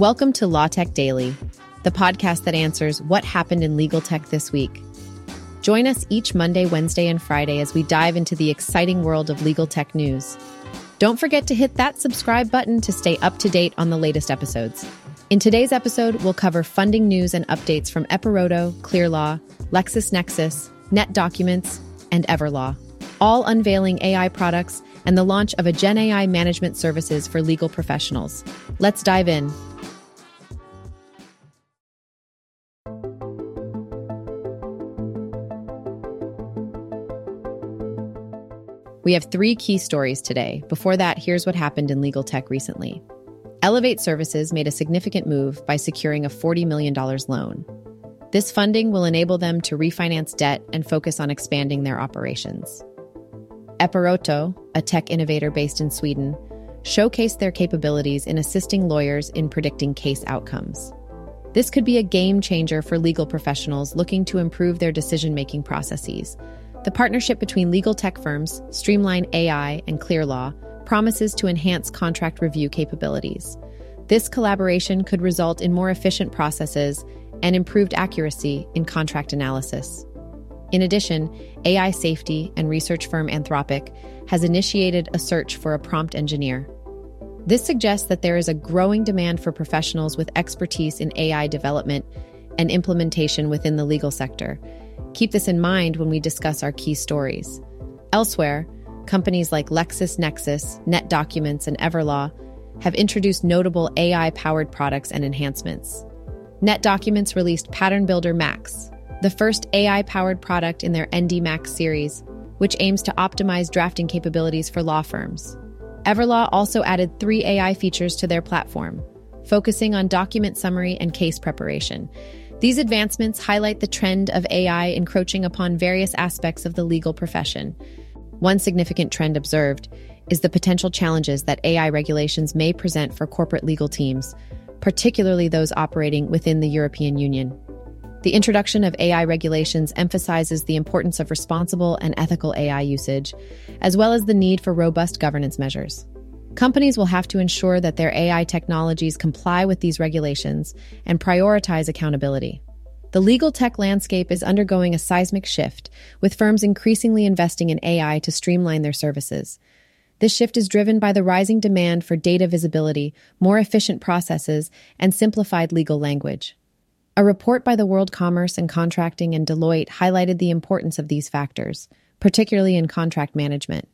Welcome to Law Tech Daily, the podcast that answers what happened in legal tech this week. Join us each Monday, Wednesday, and Friday as we dive into the exciting world of legal tech news. Don't forget to hit that subscribe button to stay up to date on the latest episodes. In today's episode, we'll cover funding news and updates from Epiroto, ClearLaw, LexisNexis, NetDocuments, and Everlaw, all unveiling AI products and the launch of a Gen AI management services for legal professionals. Let's dive in. We have three key stories today. Before that, here's what happened in legal tech recently. Elevate Services made a significant move by securing a $40 million loan. This funding will enable them to refinance debt and focus on expanding their operations. Epiroto, a tech innovator based in Sweden, showcased their capabilities in assisting lawyers in predicting case outcomes. This could be a game changer for legal professionals looking to improve their decision making processes the partnership between legal tech firms, Streamline AI, and ClearLaw promises to enhance contract review capabilities. This collaboration could result in more efficient processes and improved accuracy in contract analysis. In addition, AI safety and research firm Anthropic has initiated a search for a prompt engineer. This suggests that there is a growing demand for professionals with expertise in AI development and implementation within the legal sector, Keep this in mind when we discuss our key stories. Elsewhere, companies like LexisNexis, NetDocuments, and Everlaw have introduced notable AI powered products and enhancements. NetDocuments released Pattern Builder Max, the first AI powered product in their ND Max series, which aims to optimize drafting capabilities for law firms. Everlaw also added three AI features to their platform, focusing on document summary and case preparation, these advancements highlight the trend of AI encroaching upon various aspects of the legal profession. One significant trend observed is the potential challenges that AI regulations may present for corporate legal teams, particularly those operating within the European Union. The introduction of AI regulations emphasizes the importance of responsible and ethical AI usage, as well as the need for robust governance measures. Companies will have to ensure that their AI technologies comply with these regulations and prioritize accountability. The legal tech landscape is undergoing a seismic shift, with firms increasingly investing in AI to streamline their services. This shift is driven by the rising demand for data visibility, more efficient processes, and simplified legal language. A report by the World Commerce and Contracting and Deloitte highlighted the importance of these factors, particularly in contract management.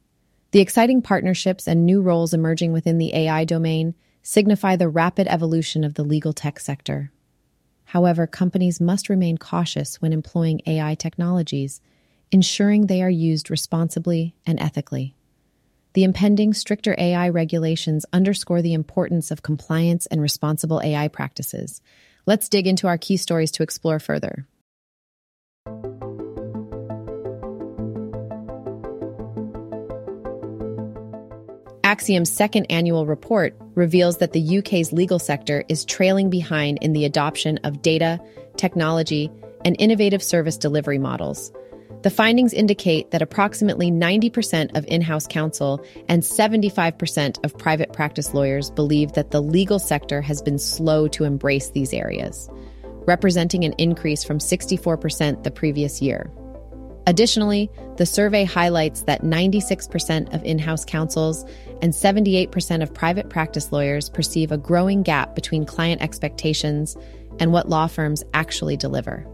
The exciting partnerships and new roles emerging within the AI domain signify the rapid evolution of the legal tech sector. However, companies must remain cautious when employing AI technologies, ensuring they are used responsibly and ethically. The impending stricter AI regulations underscore the importance of compliance and responsible AI practices. Let's dig into our key stories to explore further. Axiom's second annual report reveals that the UK's legal sector is trailing behind in the adoption of data, technology, and innovative service delivery models. The findings indicate that approximately 90% of in house counsel and 75% of private practice lawyers believe that the legal sector has been slow to embrace these areas, representing an increase from 64% the previous year. Additionally, the survey highlights that 96% of in house counsels and 78% of private practice lawyers perceive a growing gap between client expectations and what law firms actually deliver.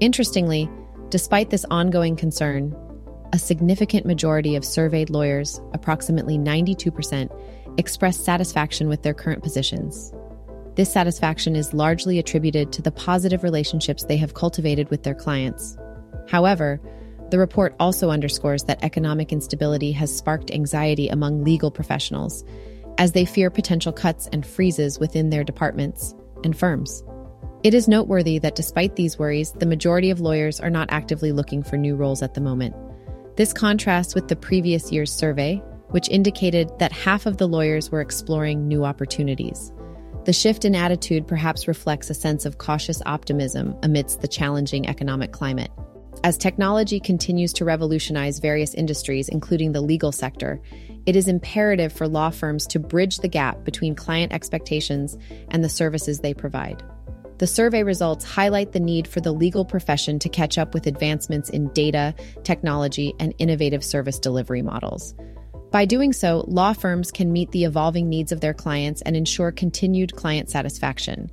Interestingly, despite this ongoing concern, a significant majority of surveyed lawyers, approximately 92%, express satisfaction with their current positions. This satisfaction is largely attributed to the positive relationships they have cultivated with their clients. However, the report also underscores that economic instability has sparked anxiety among legal professionals as they fear potential cuts and freezes within their departments and firms. It is noteworthy that despite these worries, the majority of lawyers are not actively looking for new roles at the moment. This contrasts with the previous year's survey, which indicated that half of the lawyers were exploring new opportunities. The shift in attitude perhaps reflects a sense of cautious optimism amidst the challenging economic climate. As technology continues to revolutionize various industries, including the legal sector, it is imperative for law firms to bridge the gap between client expectations and the services they provide. The survey results highlight the need for the legal profession to catch up with advancements in data, technology, and innovative service delivery models. By doing so, law firms can meet the evolving needs of their clients and ensure continued client satisfaction.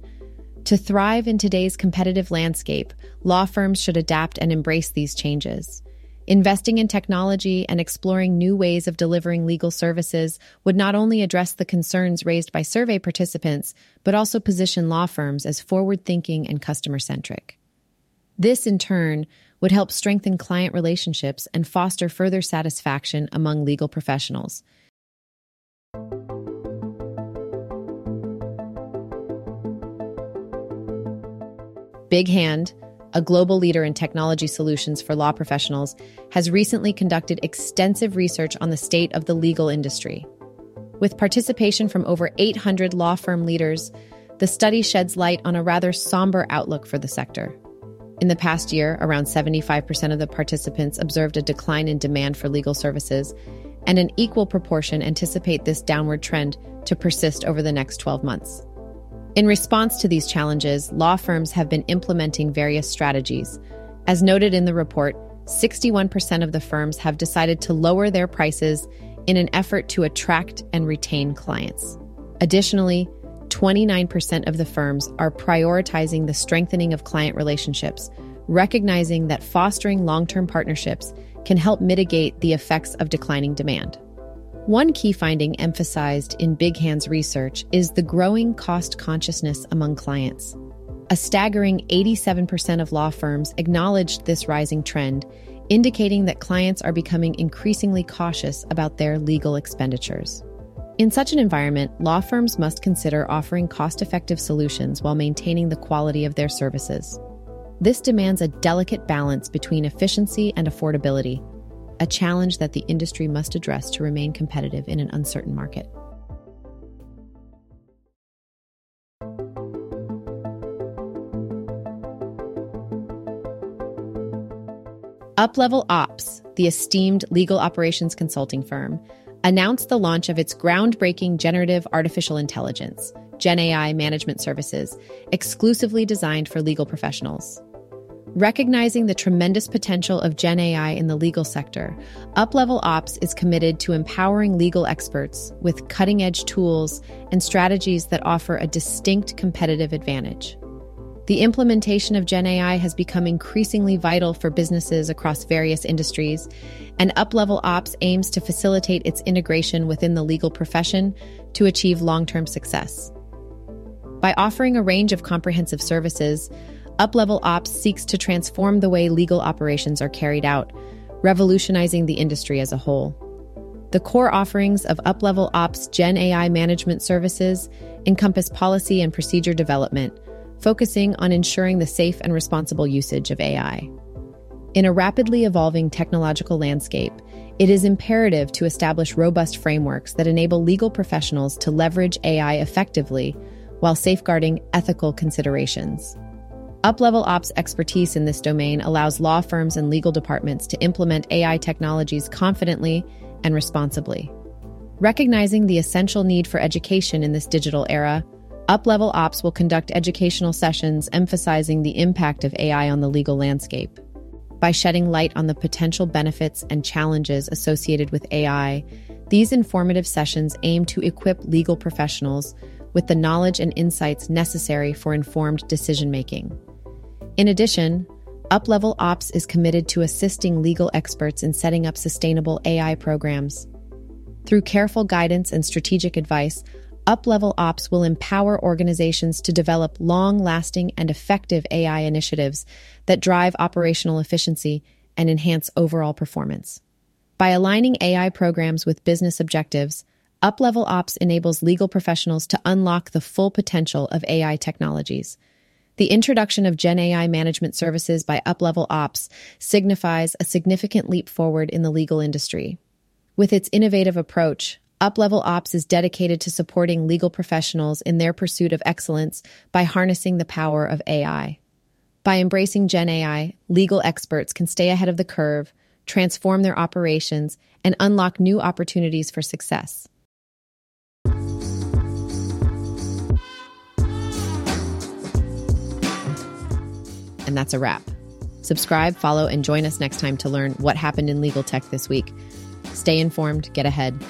To thrive in today's competitive landscape, law firms should adapt and embrace these changes. Investing in technology and exploring new ways of delivering legal services would not only address the concerns raised by survey participants, but also position law firms as forward thinking and customer centric. This, in turn, would help strengthen client relationships and foster further satisfaction among legal professionals. Big Hand, a global leader in technology solutions for law professionals, has recently conducted extensive research on the state of the legal industry. With participation from over 800 law firm leaders, the study sheds light on a rather somber outlook for the sector. In the past year, around 75% of the participants observed a decline in demand for legal services, and an equal proportion anticipate this downward trend to persist over the next 12 months. In response to these challenges, law firms have been implementing various strategies. As noted in the report, 61% of the firms have decided to lower their prices in an effort to attract and retain clients. Additionally, 29% of the firms are prioritizing the strengthening of client relationships, recognizing that fostering long term partnerships can help mitigate the effects of declining demand. One key finding emphasized in Big Hand's research is the growing cost consciousness among clients. A staggering 87% of law firms acknowledged this rising trend, indicating that clients are becoming increasingly cautious about their legal expenditures. In such an environment, law firms must consider offering cost effective solutions while maintaining the quality of their services. This demands a delicate balance between efficiency and affordability, a challenge that the industry must address to remain competitive in an uncertain market. Uplevel Ops, the esteemed legal operations consulting firm, announced the launch of its groundbreaking generative artificial intelligence, GenAI management services, exclusively designed for legal professionals. Recognizing the tremendous potential of Gen AI in the legal sector, Uplevel Ops is committed to empowering legal experts with cutting edge tools and strategies that offer a distinct competitive advantage. The implementation of Gen AI has become increasingly vital for businesses across various industries, and Uplevel Ops aims to facilitate its integration within the legal profession to achieve long term success. By offering a range of comprehensive services, Uplevel Ops seeks to transform the way legal operations are carried out, revolutionizing the industry as a whole. The core offerings of Uplevel Ops Gen AI management services encompass policy and procedure development, focusing on ensuring the safe and responsible usage of AI. In a rapidly evolving technological landscape, it is imperative to establish robust frameworks that enable legal professionals to leverage AI effectively while safeguarding ethical considerations. Uplevel Ops expertise in this domain allows law firms and legal departments to implement AI technologies confidently and responsibly. Recognizing the essential need for education in this digital era, Uplevel Ops will conduct educational sessions emphasizing the impact of AI on the legal landscape. By shedding light on the potential benefits and challenges associated with AI, these informative sessions aim to equip legal professionals with the knowledge and insights necessary for informed decision making. In addition, Uplevel Ops is committed to assisting legal experts in setting up sustainable AI programs. Through careful guidance and strategic advice, Uplevel Ops will empower organizations to develop long lasting and effective AI initiatives that drive operational efficiency and enhance overall performance. By aligning AI programs with business objectives, Uplevel Ops enables legal professionals to unlock the full potential of AI technologies. The introduction of Gen AI management services by Uplevel Ops signifies a significant leap forward in the legal industry. With its innovative approach, Uplevel Ops is dedicated to supporting legal professionals in their pursuit of excellence by harnessing the power of AI. By embracing Gen AI, legal experts can stay ahead of the curve, transform their operations, and unlock new opportunities for success. And that's a wrap. Subscribe, follow, and join us next time to learn what happened in legal tech this week. Stay informed, get ahead.